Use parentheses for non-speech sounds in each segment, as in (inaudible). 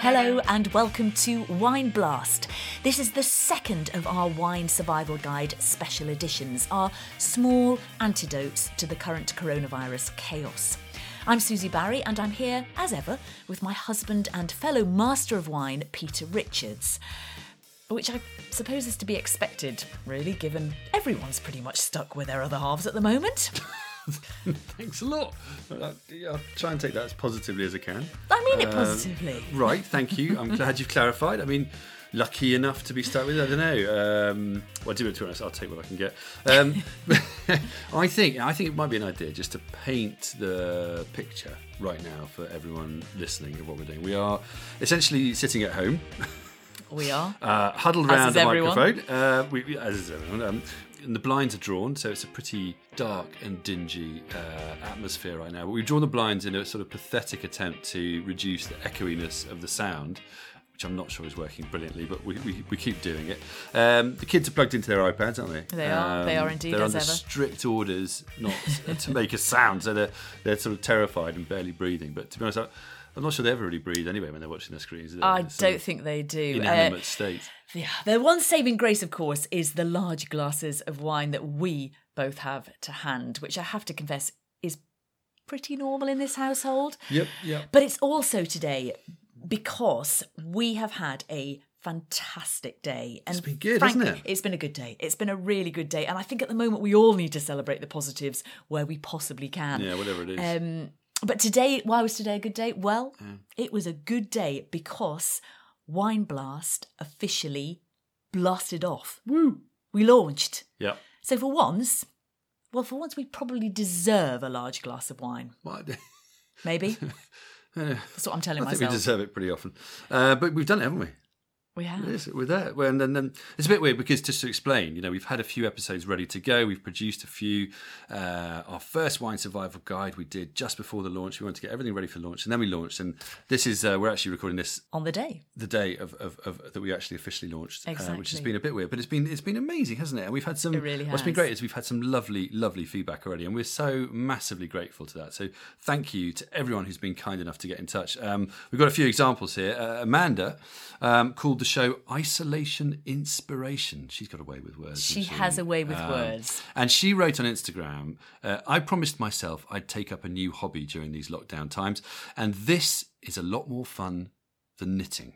Hello and welcome to Wine Blast. This is the second of our Wine Survival Guide special editions, our small antidotes to the current coronavirus chaos. I'm Susie Barrie and I'm here, as ever, with my husband and fellow master of wine, Peter Richards. Which I suppose is to be expected, really, given everyone's pretty much stuck with their other halves at the moment. (laughs) (laughs) Thanks a lot. I'll try and take that as positively as I can. I mean it Um, positively. Right, thank you. I'm glad you've clarified. I mean, lucky enough to be stuck with. I don't know. Um, well, to be honest, I'll take what I can get. Um, (laughs) I think I think it might be an idea just to paint the picture right now for everyone listening of what we're doing. We are essentially sitting at home. (laughs) We are. uh, huddled around the everyone. microphone. Uh, we, we- as is everyone. Um, and the blinds are drawn, so it's a pretty dark and dingy uh, atmosphere right now. But we've drawn the blinds in a sort of pathetic attempt to reduce the echoiness of the sound, which I'm not sure is working brilliantly, but we, we, we keep doing it. Um, the kids are plugged into their iPads, aren't they? They are. They Um, are indeed, They're as under ever. strict orders not to make a sound, so they're, they're sort of terrified and barely breathing. But to be honest, I- I'm not sure they ever really breathe anyway when they're watching their screens. do they? I It's don't think they do. Uh, Inanimate state. Yeah, the one saving grace, of course, is the large glasses of wine that we both have to hand, which I have to confess is pretty normal in this household. Yep, yep. But it's also today because we have had a fantastic day. And It's been good, frankly, hasn't it? It's been a good day. It's been a really good day. And I think at the moment we all need to celebrate the positives where we possibly can. Yeah, whatever it is. Um, but today, why was today a good day? Well, it was a good day because Wine Blast officially blasted off. Woo! We launched. Yeah. So for once, well, for once we probably deserve a large glass of wine. Well, Maybe. (laughs) That's what I'm telling I think we deserve it pretty often. Uh, but we've done it, haven't we? We have. Yes, we're there. And then, then it's a bit weird because just to explain, you know, we've had a few episodes ready to go. We've produced a few. Uh, our first wine survival guide we did just before the launch. We wanted to get everything ready for launch, and then we launched. And this is uh, we're actually recording this On the day. the day of, of, of that we actually officially launched, uh, which has been a bit weird, but it's been it's been amazing, hasn't it? And we've had some. It really What's been great is we've had some lovely, lovely feedback already, and we're so massively grateful to that. So thank you to everyone who's been kind enough to get in touch. Um, we've got a few examples here. Uh, Amanda um, called the show "Isolation Inspiration." She's got a way with words. She hasn't has a way with Um, words. and she wrote on Instagram, uh, I promised myself I'd take up a new hobby during these lockdown times, and this is a lot more fun than knitting.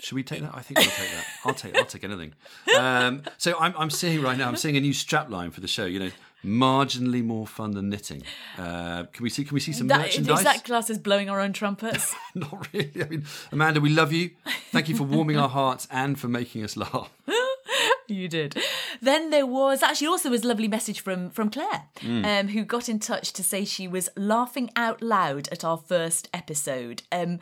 Should we take that? I think we'll take that. I'll take. I'll take anything. (laughs) Um, so I'm, I'm seeing right now. I'm seeing a new strapline for the show. You know, marginally more fun than knitting. Uh, can we see? Can we see some That, merchandise? is that class as blowing our own trumpets? (laughs) Not really. I mean, Amanda, we love you. Thank you for warming our hearts and for making us laugh. (laughs) you did. Then there was actually also was a lovely message from from Claire, um, who got in touch to say she was laughing out loud at our first episode. Um,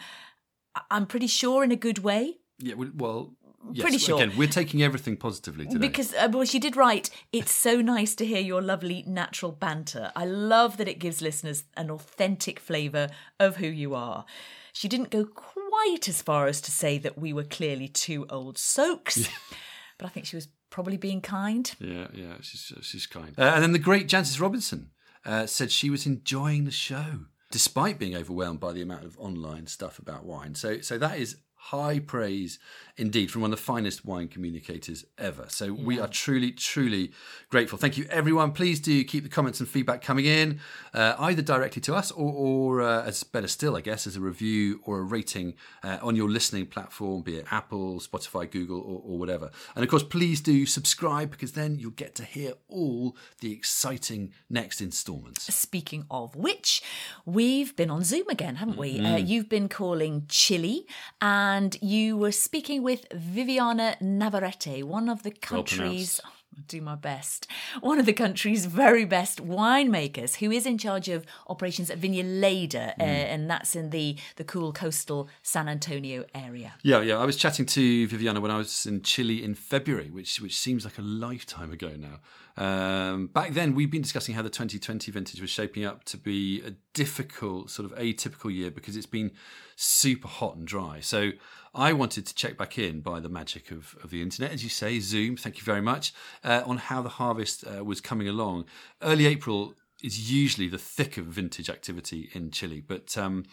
I'm pretty sure in a good way. Yeah. Well. Yes, Pretty sure. Again, we're taking everything positively today. Because uh, well, she did write, "It's so nice to hear your lovely natural banter. I love that it gives listeners an authentic flavour of who you are." She didn't go quite as far as to say that we were clearly two old soaks, (laughs) but I think she was probably being kind. Yeah, yeah, she's she's kind. Uh, and then the great Jancis Robinson uh, said she was enjoying the show despite being overwhelmed by the amount of online stuff about wine. So, so that is high praise indeed from one of the finest wine communicators ever. So we are truly, truly grateful. Thank you, everyone. Please do keep the comments and feedback coming in, uh, either directly to us or, or uh, as better still, I guess, as a review or a rating uh, on your listening platform, be it Apple, Spotify, Google, or, or whatever. And of course, please do subscribe because then you'll get to hear all the exciting next installments. Speaking of which, we've been on Zoom again, haven't we? Uh, Mm-hmm. you've been calling Chile, and you were speaking with Viviana Navarrete, one of the country's. pronounced. I'll do my best. One of the country's very best winemakers, who is in charge of operations at Viña Leyda, uh, Mm. and that's in the the cool coastal San Antonio area. Yeah, yeah. I was chatting to Viviana when I was in Chile in February, which which seems like a lifetime ago now. Um, back then, we'd been discussing how the 2020 vintage was shaping up to be a difficult, sort of atypical year because it's been super hot and dry. So I wanted to check back in by the magic of, of the internet, as you say, Zoom. Thank you very much uh, on how the harvest uh, was coming along. Early April is usually the thick of vintage activity in Chile, but um,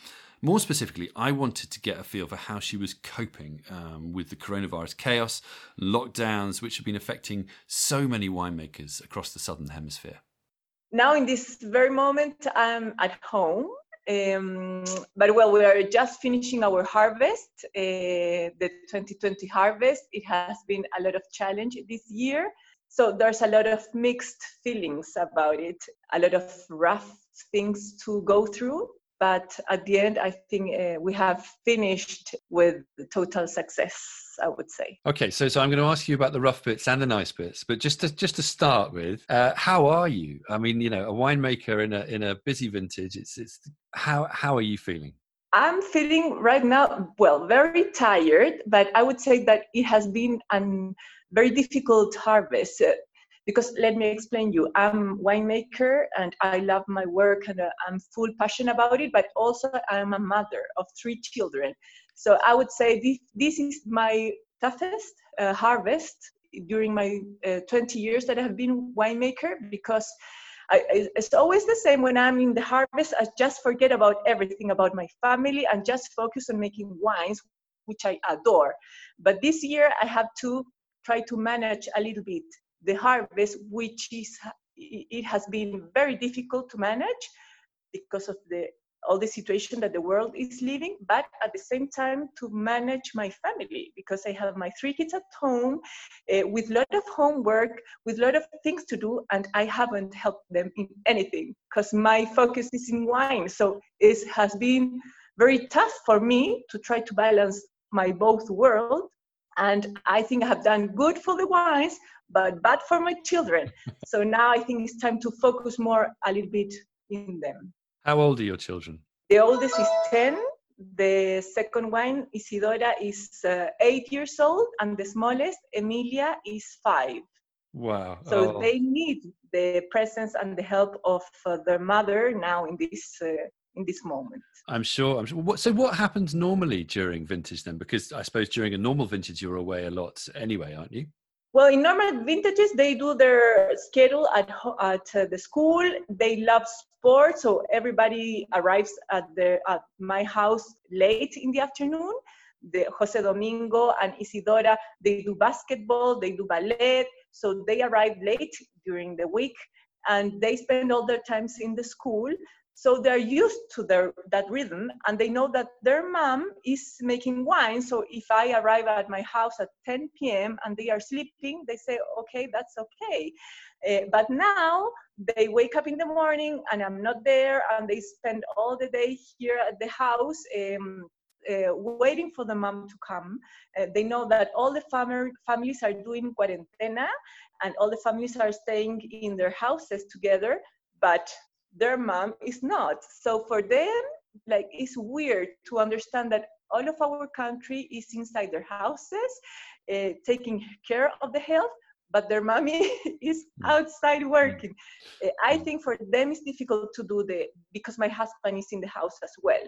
More specifically, I wanted to get a feel for how she was coping um, with the coronavirus chaos, lockdowns, which have been affecting so many winemakers across the southern hemisphere. Now, in this very moment, I'm at home. Um, but well, we are just finishing our harvest, uh, the 2020 harvest. It has been a lot of challenge this year. So there's a lot of mixed feelings about it, a lot of rough things to go through but at the end i think uh, we have finished with total success i would say. Okay so so i'm going to ask you about the rough bits and the nice bits but just to just to start with uh, how are you? I mean you know a winemaker in a in a busy vintage it's it's how how are you feeling? I'm feeling right now well very tired but i would say that it has been a very difficult harvest because let me explain you i'm winemaker and i love my work and uh, i'm full passion about it but also i'm a mother of three children. So i would say this, this is my toughest uh, harvest during my uh, 20 years that i have been winemaker because I, it's always the same when i'm in the harvest i just forget about everything about my family and just focus on making wines which i adore. But this year i have to try to manage a little bit the harvest, which is it has been very difficult to manage because of the all the situation that the world is living but at the same time to manage my family because i have my three kids at home uh, with a lot of homework with a lot of things to do and i haven't helped them in anything because my focus is in wine. So it has been very tough for me to try to balance my both world and i think i have done good for the wines but bad for my children. so now I think it's time to focus more a little bit in them. How old are your children? The oldest is 10. The second one, Isidora, is uh, eight years old, and the smallest, Emilia, is five. Wow. So oh. they need the presence and the help of uh, their mother now in this uh, in this moment. I'm sure. I'm sure. What, so, what happens normally during vintage then? Because I suppose during a normal vintage, you're away a lot anyway, aren't you? Well, in normal vintages, they do their schedule at at uh, the school. They love sports, so everybody arrives at the at my house late in the afternoon. The Jose Domingo and Isidora, they do basketball, they do ballet, so they arrive late during the week, and they spend all their times in the school so they're used to their that rhythm and they know that their mom is making wine so if i arrive at my house at 10 p.m and they are sleeping they say okay that's okay uh, but now they wake up in the morning and i'm not there and they spend all the day here at the house um, uh, waiting for the mom to come. Uh, they know that all the fam- families are doing cuarentena and all the families are staying in their houses together, but their mom is not. So for them, like it's weird to understand that all of our country is inside their houses, uh, taking care of the health, but their mommy (laughs) is mm. outside working. Uh, I mm. think for them it's difficult to do the because my husband is in the house as well.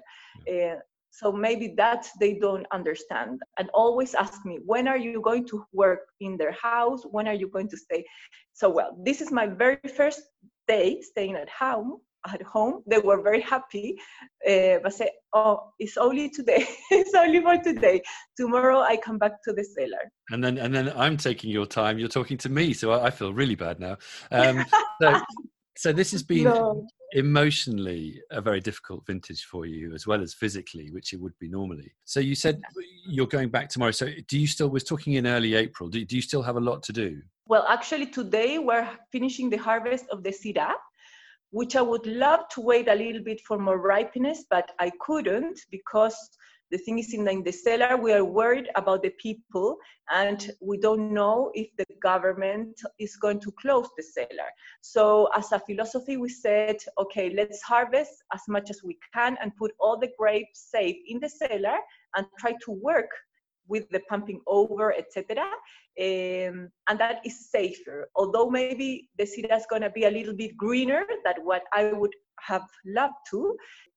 Uh, so maybe that they don't understand and always ask me when are you going to work in their house when are you going to stay so well this is my very first day staying at home at home they were very happy uh, but say oh it's only today (laughs) it's only for today. Tomorrow i come back to the cellar. And then and then i'm taking your time you're talking to me so i, I feel really bad now. Um, so, (laughs) so this has been no. emotionally a very difficult vintage for you as well as physically which it would be normally. So you said you're going back tomorrow. So do you still was talking in early april do, do you still have a lot to do well, actually, today we're finishing the harvest of the Syrah, which I would love to wait a little bit for more ripeness, but I couldn't because the thing is in the, in the cellar, we are worried about the people and we don't know if the government is going to close the cellar. So as a philosophy, we said, okay, let's harvest as much as we can and put all the grapes safe in the cellar and try to work with the pumping over, etc. Um, and that is safer. Although maybe the Syrah is going to be a little bit greener than what I would have loved to.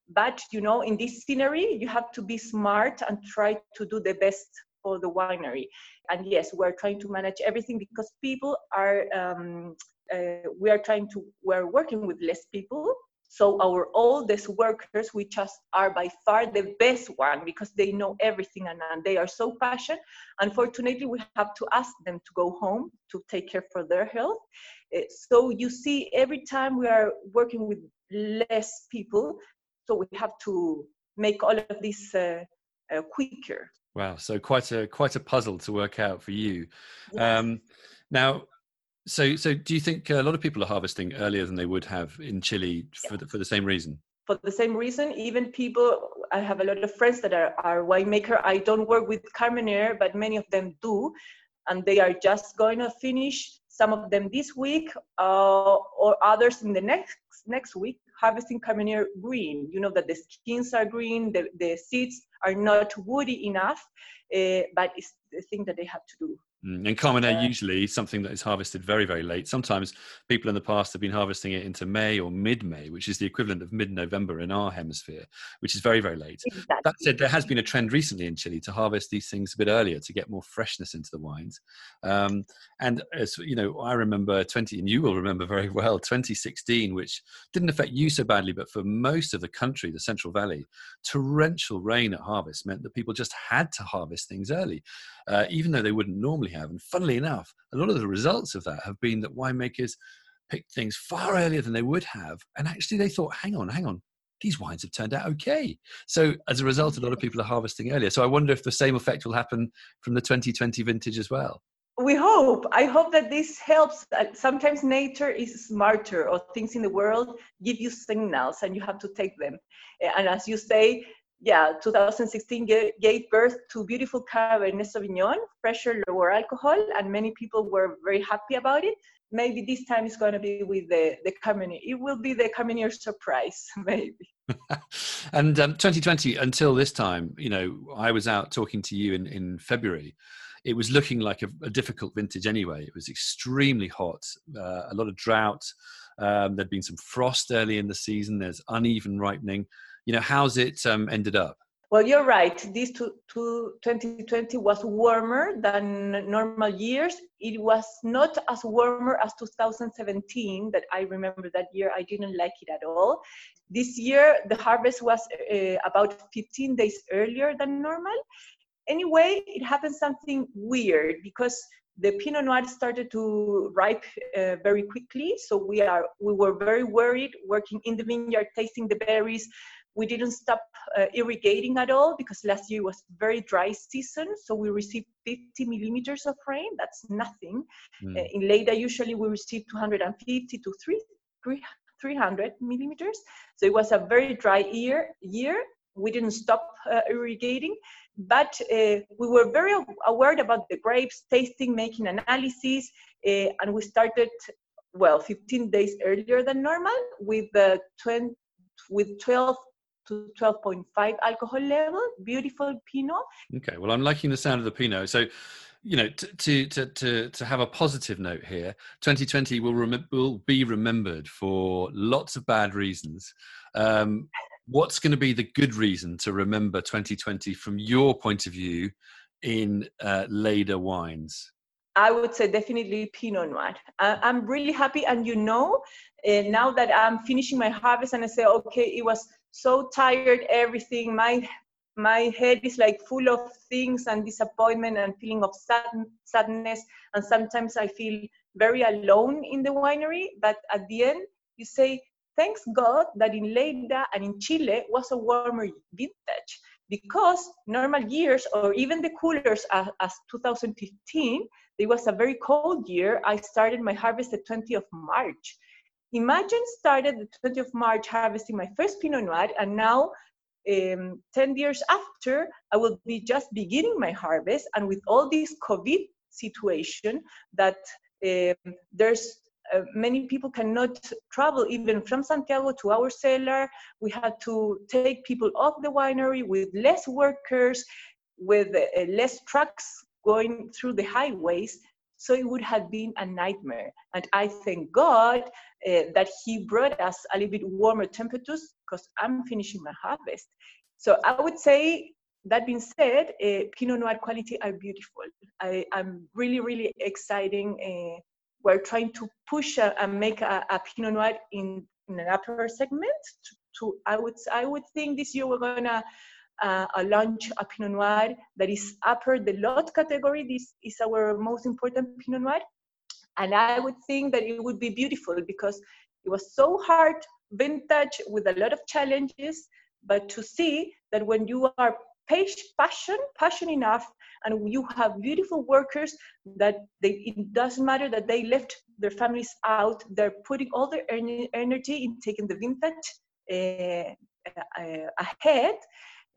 But you know, in this scenery, you have to be smart and try to do the best for the winery. And yes, we're trying to manage everything because people are. Um, uh, we are trying to. We're working with less people So our oldest workers, we just are by far the best one because they know everything and, and they are so passionate. Unfortunately, we have to ask them to go home to take care for their health. Uh, so you see, every time we are working with less people, so we have to make all of this uh, uh, quicker. Wow, so quite a quite a puzzle to work out for you. Yes. Um, now, so, so do you think a lot of people are harvesting earlier than they would have in Chile for the, for the same reason? For the same reason, even people, I have a lot of friends that are, are winemaker. I don't work with Carmenere, but many of them do, and they are just going to finish some of them this week, uh, or others in the next next week, harvesting Carmenere green. You know that the skins are green, the, the seeds are not woody enough, uh, but it's the thing that they have to do. Mm, and Carmenere usually something that is harvested very, very late. Sometimes people in the past have been harvesting it into May or mid-May, which is the equivalent of mid-November in our hemisphere, which is very, very late. Exactly. That said, there has been a trend recently in Chile to harvest these things a bit earlier to get more freshness into the wines. Um, and as you know, I remember 20, and you will remember very well, 2016, which didn't affect you so badly, but for most of the country, the Central Valley, torrential rain at harvest meant that people just had to harvest things early, uh, even though they wouldn't normally have. And funnily enough, a lot of the results of that have been that winemakers picked things far earlier than they would have. And actually, they thought, hang on, hang on, these wines have turned out okay. So as a result, a lot of people are harvesting earlier. So I wonder if the same effect will happen from the 2020 vintage as well. We hope. I hope that this helps. Sometimes nature is smarter, or things in the world give you signals, and you have to take them. And as you say, yeah, 2016 gave birth to beautiful Cabernet Sauvignon, fresher, lower alcohol, and many people were very happy about it. Maybe this time it's going to be with the, the Cabernet. It will be the Cabernet surprise, (laughs) maybe. (laughs) and um, 2020, until this time, you know, I was out talking to you in, in February. It was looking like a, a difficult vintage anyway. It was extremely hot, uh, a lot of drought. Um, there'd been some frost early in the season. There's uneven ripening you know, how's it um, ended up? Well, you're right. This to, to 2020 was warmer than normal years. It was not as warmer as 2017 that I remember that year. I didn't like it at all. This year, the harvest was uh, about 15 days earlier than normal. Anyway, it happened something weird because the Pinot Noir started to ripe uh, very quickly. So we are we were very worried working in the vineyard, tasting the berries, we didn't stop uh, irrigating at all because last year was very dry season. So we received 50 millimeters of rain. That's nothing. Mm. Uh, in Leyda, usually we receive 250 to 300 millimeters. So it was a very dry year. year. We didn't stop uh, irrigating, but uh, we were very aware about the grapes, tasting, making analyses, uh, and we started well 15 days earlier than normal with the 20 with 12 to 12.5 alcohol level. Beautiful Pinot. Okay, well, I'm liking the sound of the Pinot. So, you know, to to to to have a positive note here, 2020 will rem- will be remembered for lots of bad reasons. Um, what's going to be the good reason to remember 2020 from your point of view in uh, Leyda wines? I would say definitely Pinot Noir. I, am really happy, and you know, uh, now that I'm finishing my harvest, and I say, okay, it was so tired, everything. My my head is like full of things and disappointment and feeling of sad, sadness. And sometimes I feel very alone in the winery. But at the end, you say, thanks God that in Leyda and in Chile was a warmer vintage because normal years or even the coolers as, as 2015, it was a very cold year. I started my harvest the 20th of March. Imagine started the 20th of March harvesting my first Pinot Noir, and now, um, 10 years after, I will be just beginning my harvest. And with all this COVID situation, that um, there's uh, many people cannot travel even from Santiago to our cellar. We had to take people off the winery with less workers, with uh, less trucks going through the highways. So it would have been a nightmare. And I thank God uh, that He brought us a little bit warmer temperatures because I'm finishing my harvest. So I would say, that being said, uh, Pinot Noir quality are beautiful. I, am really, really exciting. Uh, we're trying to push and make a, a, Pinot Noir in in an upper segment. To, to I would I would think this year we're gonna uh, launch a Pinot Noir that is upper the lot category. This is our most important Pinot Noir, and I would think that it would be beautiful because it was so hard vintage with a lot of challenges, but to see that when you are passion, passion enough, and you have beautiful workers that they, it doesn't matter that they left their families out, they're putting all their energy in taking the vintage uh, uh, ahead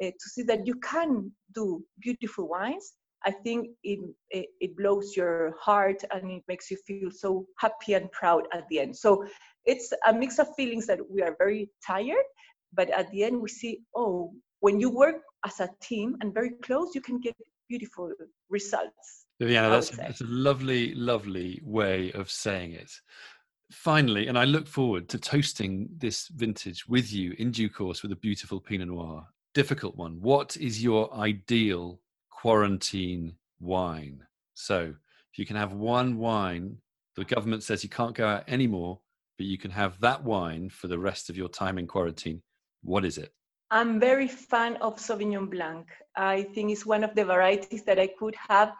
uh, to see that you can do beautiful wines. I think it, it, it blows your heart and it makes you feel so happy and proud at the end. So it's a mix of feelings that we are very tired, but at the end we see, oh, when you work as a team and very close, you can get beautiful results. Viviana, that's, that's a lovely, lovely way of saying it. Finally, and I look forward to toasting this vintage with you in due course with a beautiful Pinot Noir. Difficult one. What is your ideal quarantine wine? So, if you can have one wine, the government says you can't go out anymore, but you can have that wine for the rest of your time in quarantine. What is it? I'm very fan of Sauvignon Blanc. I think it's one of the varieties that I could have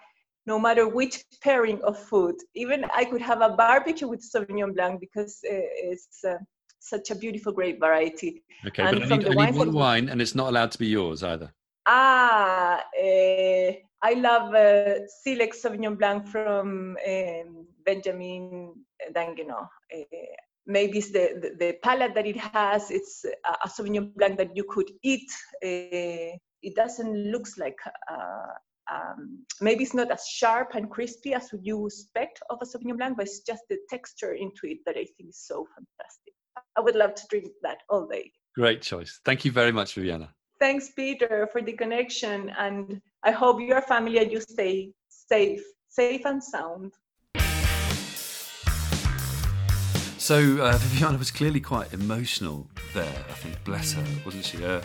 no matter which pairing of food. Even I could have a barbecue with Sauvignon Blanc because uh, it's uh, such a beautiful grape variety. Okay, and but I need, I need one wine and it's not allowed to be yours either. Ah, uh, I love uh, Silex Sauvignon Blanc from um, Benjamin Dagueneau. Uh, maybe it's the, the, the, palate that it has. It's a, Sauvignon Blanc that you could eat. Uh, it doesn't look like, uh, um, maybe it's not as sharp and crispy as you expect of a Sauvignon Blanc, but it's just the texture into it that I think is so fantastic. I would love to drink that all day. Great choice. Thank you very much, Viviana. Thanks, Peter, for the connection. And I hope your family and you stay safe, safe and sound. So uh, Viviana was clearly quite emotional there. I think, bless her, wasn't she? Uh,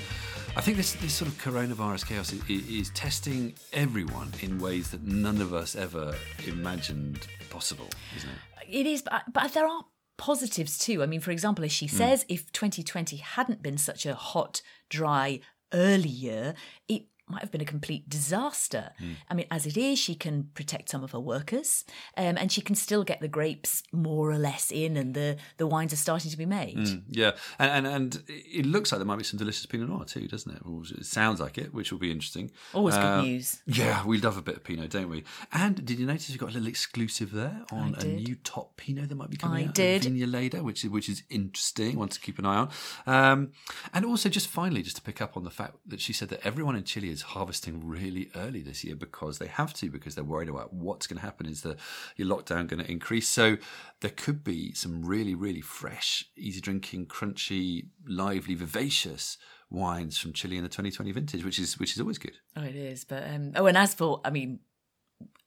I think this this sort of coronavirus chaos is, is, testing everyone in ways that none of us ever imagined possible, isn't it? It is, but, but there are positives too. I mean, for example, as she mm. says, mm. if 2020 hadn't been such a hot, dry, early year, it might have been a complete disaster. Mm. I mean, as it is, she can protect some of her workers, um, and she can still get the grapes more or less in, and the, the wines are starting to be made. Mm, yeah, and, and, and it looks like there might be some delicious Pinot Noir too, doesn't it? It sounds like it, which will be interesting. Always uh, good news. Yeah, we love a bit of Pinot, don't we? And did you notice we got a little exclusive there on a new top Pinot that might be coming I out? did. Viña which is which is interesting. One to keep an eye on. Um, and also, just finally, just to pick up on the fact that she said that everyone in Chile is harvesting really early this year because they have to, because they're worried about what's going to happen. Is the your lockdown going to increase? So there could be some really, really fresh, easy drinking, crunchy, lively, vivacious wines from Chile in the 2020 vintage, which is which is always good. Oh, it is. But um, oh, and as for, I mean,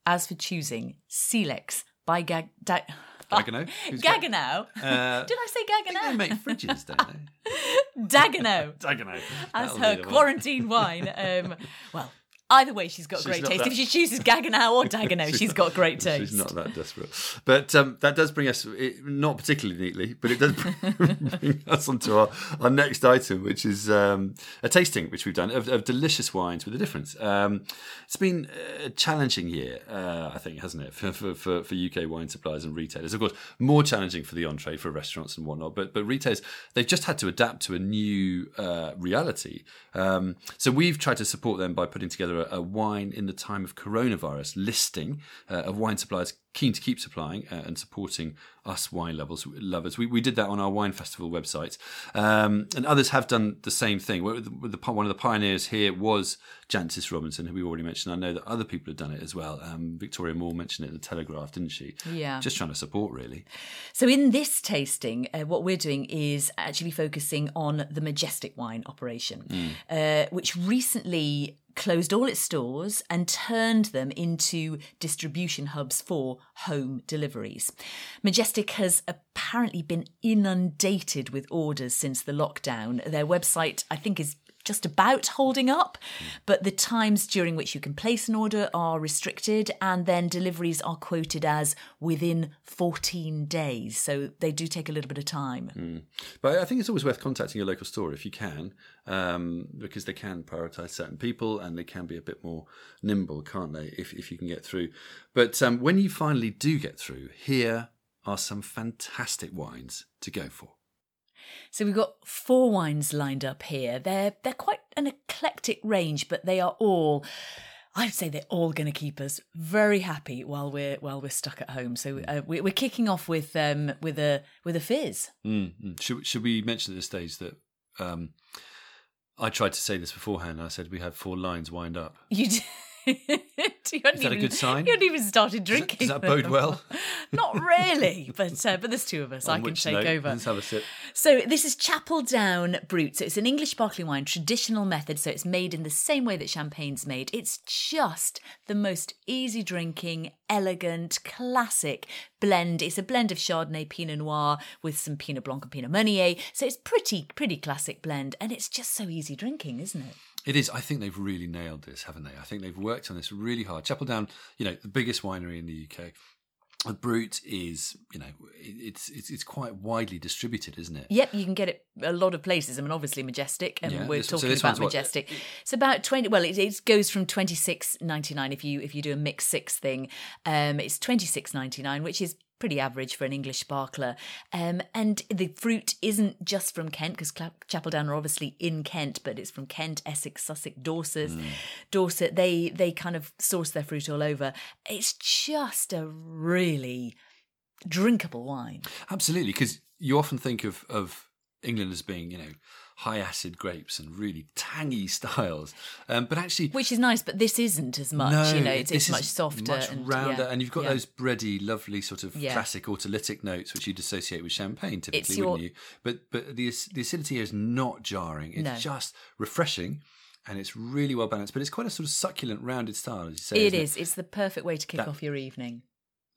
as for choosing Silex by Gag. Da- Gaggenau? Gaggenau. Uh, Did I say Gaggenau? they make fridges, don't they? (laughs) Dagenhau. Dagenhau. (laughs) As her quarantine wine. Um, (laughs) well, Either way, she's got she's great taste. That... If she chooses Gaggenau or (laughs) Dagenau, she's got great (laughs) taste. She's not that desperate. But um, that does bring us, it, not particularly neatly, but it does (laughs) bring us onto our, our next item, which is um, a tasting, which we've done, of, of delicious wines with a difference. Um, it's been a challenging year, uh, I think, hasn't it, for, for, for, for, UK wine suppliers and retailers. Of course, more challenging for the entree, for restaurants and whatnot, but, but retailers, they've just had to adapt to a new uh, reality. Um, so we've tried to support them by putting together a, a wine in the time of coronavirus listing uh, of wine suppliers keen to keep supplying uh, and supporting us wine lovers. lovers. We, we did that on our wine festival website, um, and others have done the same thing. One of the pioneers here was Jancis Robinson, who we already mentioned. I know that other people have done it as well. Um, Victoria Moore mentioned it in the Telegraph, didn't she? Yeah. Just trying to support, really. So in this tasting, uh, what we're doing is actually focusing on the Majestic Wine operation, mm. uh, which recently closed all its stores and turned them into distribution hubs for home deliveries. Majestic has apparently been inundated with orders since the lockdown. Their website, I think, is just about holding up, but the times during which you can place an order are restricted, and then deliveries are quoted as within 14 days. So they do take a little bit of time. But I think it's always worth contacting your local store if you can, um, because they can prioritise certain people and they can be a bit more nimble, can't they? If if you can get through. But um, when you finally do get through, here are some fantastic wines to go for. So we've got four wines lined up here. They're they're quite an eclectic range, but they are all I'd say they're all going to keep us very happy while we're while we're stuck at home. So uh, we, we're kicking off with um with a with a fizz. Mm, mm. Should should we mention at this stage that um, I tried to say this beforehand? I said we had four lines wind up. You. d- (laughs) (laughs) you hadn't Is that a even- good sign? You hadn't even started Does that, drinking. does that bode well? (laughs) Not really, but uh, but there's two of us. (laughs) I can take note, over. Let's have a sip. So this is Chapel Down Brut. So it's an English sparkling wine, traditional method. So it's made in the same way that champagne's made. It's just the most easy drinking, elegant, classic blend. It's a blend of Chardonnay, Pinot Noir with some Pinot Blanc and Pinot Meunier. So it's pretty, pretty classic blend, and it's just so easy drinking, isn't it? It is. I think they've really nailed this, haven't they? I think they've worked on this really hard. Chapel Down, you know, the biggest winery in the UK. The Brut is, you know, it's it's it's quite widely distributed, isn't it? Yep, you can get it a lot of places. I mean, obviously Majestic, and Yeah, we're this- talking this about one's what- Majestic. It's about twenty. Well, it, it goes from twenty six ninety nine if you if you do a mix six thing. Um, it's twenty six ninety nine, which is pretty average for an English sparkler. Um, and the fruit isn't just from Kent because Chapel Down are obviously in Kent, but it's from Kent, Essex, Sussex, Dorset. Dorset. They they kind of source their fruit all over. It's just a really drinkable wine. Absolutely, because you often think of of England as being, you know, high acid grapes and really tangy (laughs) styles, um, but actually. Which is nice, but this isn't as much. no, you know, it's, it's much softer much and rounder, yeah, and you've got yeah. those bready, lovely sort of Yeah. classic autolytic notes which you'd associate with champagne, typically, your- wouldn't you? But but the the acidity is not jarring; it's No. just refreshing, and it's really well balanced. But it's quite a sort of succulent, rounded style, as you say. It is. It's the perfect way to kick That- off your evening,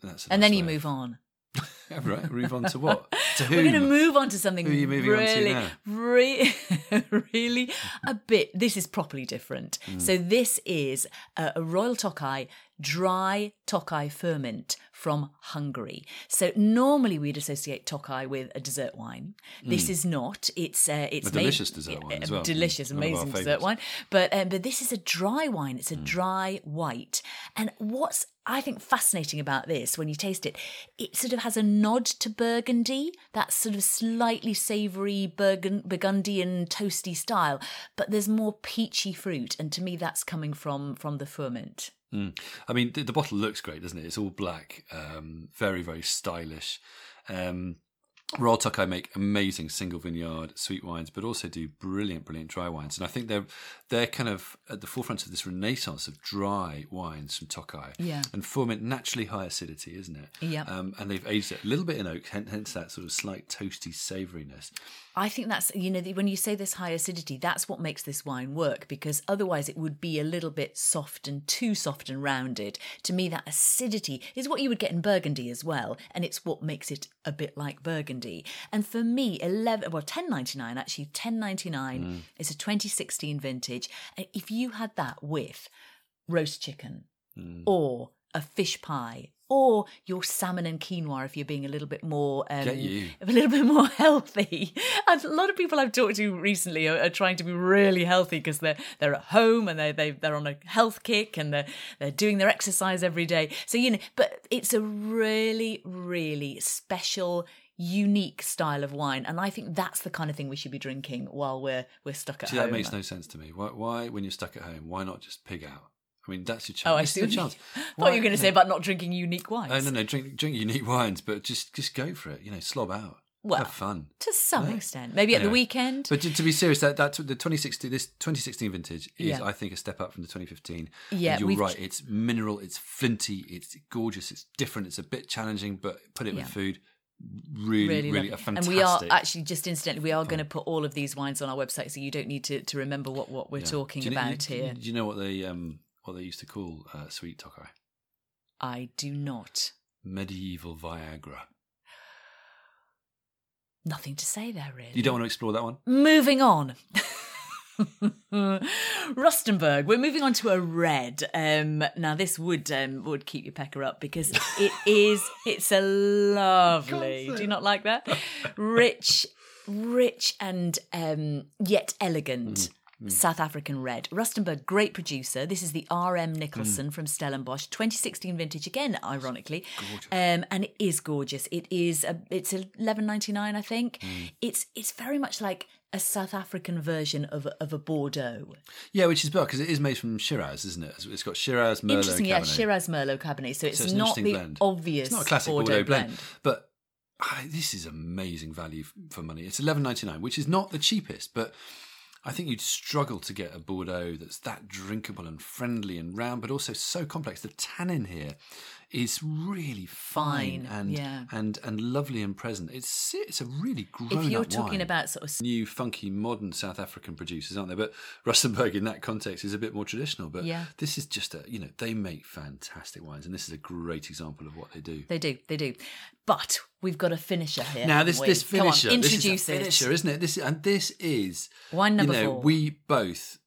and nice then you way. move on. (laughs) Right. Move on to what? (laughs) To? We're going to move on to something Who are you moving on to really, re- (laughs) really a bit. This is properly different. Mm. So this is a, a Royal Tokai dry Tokai Furmint from Hungary. So normally we'd associate Tokai with a dessert wine. This is not. It's uh, it's Mm. A made- delicious dessert wine as well. Delicious, Mm, one of our amazing dessert wine. But um, but this is a dry wine. It's a Mm. dry white. And what's I think fascinating about this when you taste it, it sort of has a nod to Burgundy, that sort of slightly savoury Burgund- Burgundian toasty style. But there's more peachy fruit, and to me that's coming from from the Furmint. Mm. I mean, the, the bottle looks great, doesn't it? It's all black, um, very, very stylish. Um, Royal Tokai make amazing single vineyard sweet wines, but also do brilliant, brilliant dry wines. And I think they're they're kind of at the forefront of this renaissance of dry wines from Tokai. Yeah. And Furmint naturally high acidity, isn't it? Yeah. Um, and they've aged it a little bit in oak, hence, hence that sort of slight toasty savouriness. I think that's you know when you say this high acidity, that's what makes this wine work because otherwise it would be a little bit soft and too soft and rounded. To me, that acidity is what you would get in Burgundy as well, and it's what makes it a bit like Burgundy. And for me, eleven well ten ninety nine actually ten ninety nine mm. is a twenty sixteen vintage. And if you had that with roast chicken mm. or a fish pie. Or your salmon and quinoa if you're being a little bit more um, Get you. (laughs) a little bit more healthy. (laughs) And a lot of people I've talked to recently are, are trying to be really healthy because they're they're at home and they they they're on a health kick and they're they're doing their exercise every day. So you know, but it's a really really special unique style of wine and i think that's the kind of thing we should be drinking while we're we're stuck at See, home that makes no sense to me. Why, why, when you're stuck at home, why not just pig out? I mean, that's your chance. oh i see your what you- chance. (laughs) I Why- you were going to say about not drinking unique oh, wines Oh no, no, drink drink unique wines, but just just go for it. You know, slob out. Well, have fun. to some No. extent maybe at the weekend But to, to be serious, that that the 2016 this 2016 vintage is, Yeah. I think, a step up from the 2015. Yeah, and you're right. It's mineral. It's flinty. It's gorgeous. It's different. It's a bit challenging, but put it Yeah. with food. Really, really, lovely. a fantastic. And we are actually just incidentally, we are going to put all of these wines on our website, so you don't need to, to remember what, what we're yeah. talking you about you- here. Do you know what they um what they used to call uh, sweet Tokai? I do not. Medieval Viagra. Nothing to say there, really. You don't want to explore that one? Moving on. (laughs) (laughs) Rustenburg. We're moving on to a red. Um, now this would um, would keep your pecker up because it (laughs) is. It's a lovely. Do you not like that? Rich, rich and um, yet elegant. South African red. Rustenburg, great producer. This is the RM Nicholson from Stellenbosch, 2016 vintage again, ironically. Um, and it is gorgeous. It is a, it's 11.99, I think. It's it's very much like a South African version of a, of a Bordeaux. Yeah, which is because it is made from Shiraz, isn't it? It's got Shiraz, Merlot, Interesting, yeah, Shiraz Merlot Cabernet. So it's, So it's not the blend. obvious It's not a classic Bordeaux, Bordeaux, blend, but ah, this is amazing value for money. It's eleven ninety nine, which is not the cheapest, but I think you'd struggle to get a Bordeaux that's that drinkable and friendly and round, but also so complex. The tannin here is really fine, Fine, and yeah. and and lovely and present. It's it's a really grown If you're talking wine. about sort of new, funky, modern South African producers, aren't they? But Rustenburg, in that context, is a bit more traditional. But Yeah. this is just a, you know, they make fantastic wines, and this is a great example of what they do. They do, they do. But we've got a finisher here. Now this this Come on, finisher, this is a introduce it. finisher, isn't it? This and this is Wine number you know, four. We both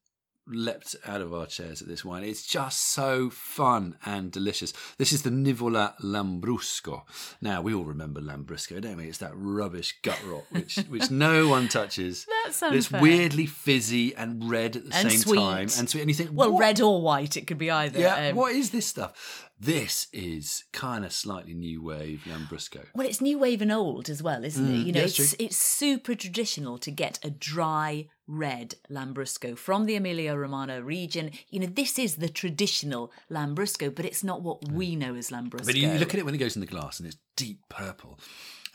leapt out of our chairs at this wine. It's just so fun and delicious. This is the Nivola Lambrusco. Now we all remember Lambrusco, don't we? It's that rubbish gut rot which (laughs) which no one touches. That's But It's weirdly fizzy and red at the And same sweet. time, and sweet. And you think, Well, what? red or white, it could be either. Yeah, Um, what is this stuff? This is kind of slightly new wave Lambrusco. Well, it's new wave and old as well, isn't it? You know, Mm, yeah, it's it's super traditional to get a dry red Lambrusco from the Emilia Romagna region. You know, this is the traditional Lambrusco, but it's not what we know as Lambrusco. But you look at it when it goes in the glass and it's deep purple.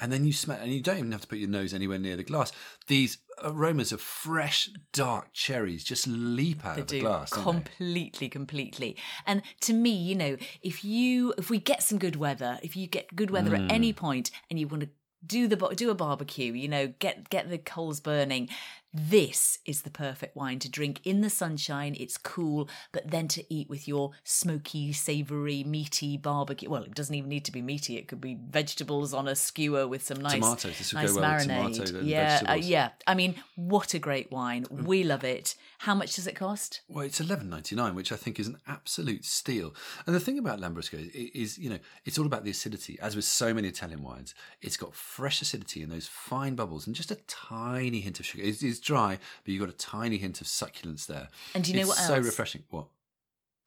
And then you smell, and you don't even have to put your nose anywhere near the glass. These aromas of fresh, dark cherries just leap out They of the do glass. completely, completely. And to me, you know, if you if we get some good weather, if you get good weather at Mm. any point, and you want to do the do a barbecue, you know, get get the coals burning. This is the perfect wine to drink in the sunshine. It's cool, but then to eat with your smoky, savoury, meaty barbecue. Well, it doesn't even need to be meaty. It could be vegetables on a skewer with some nice Tomatoes. This would nice go well with marinade. tomato and yeah, uh, yeah. I mean, what a great wine. We love it. How much does it cost? Well, it's eleven ninety nine, which I think is an absolute steal. And the thing about Lambrusco is, is, you know, it's all about the acidity. As with so many Italian wines, it's got fresh acidity and those fine bubbles, and just a tiny hint of sugar. It's, it's dry, but you've got a tiny hint of succulence there. And do you know It's what So refreshing. What?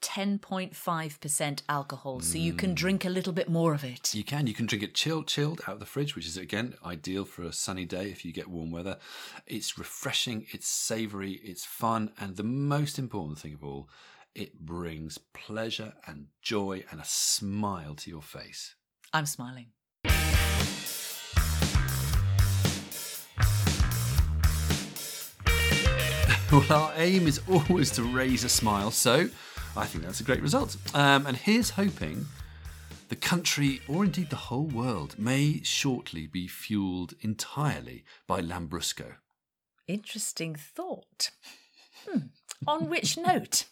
10.5% alcohol, so you Mm. can drink a little bit more of it. You can. You can drink it chilled, chilled out of the fridge, which is again ideal for a sunny day if you get warm weather. It's refreshing, it's savoury, it's fun, and the most important thing of all, it brings pleasure and joy and a smile to your face. I'm smiling. Well, our aim is (laughs) always to raise a smile, so I think that's a great result. Um, and here's hoping the country, or indeed the whole world, may shortly be fueled entirely by Lambrusco. Interesting thought. Hmm. On which (laughs) note,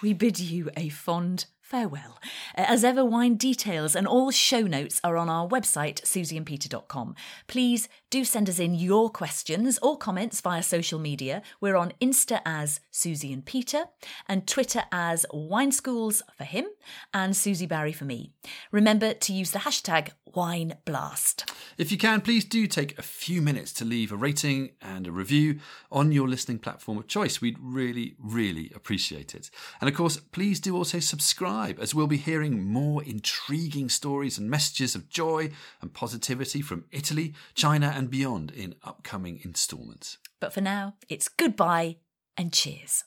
we bid you a fond farewell. Uh, As ever, wine details and all show notes are on our website, susieandpeter.com. Please do send us in your questions or comments via social media. We're on Insta as Susie and Peter, and Twitter as Wine Schools for him and Susie Barrie for me. Remember to use the hashtag WineBlast. If you can, please do take a few minutes to leave a rating and a review on your listening platform of choice. We'd really, really appreciate it. And of course, please do also subscribe as we'll be hearing more intriguing stories and messages of joy and positivity from Italy, China, and beyond in upcoming instalments. But for now, it's goodbye and cheers.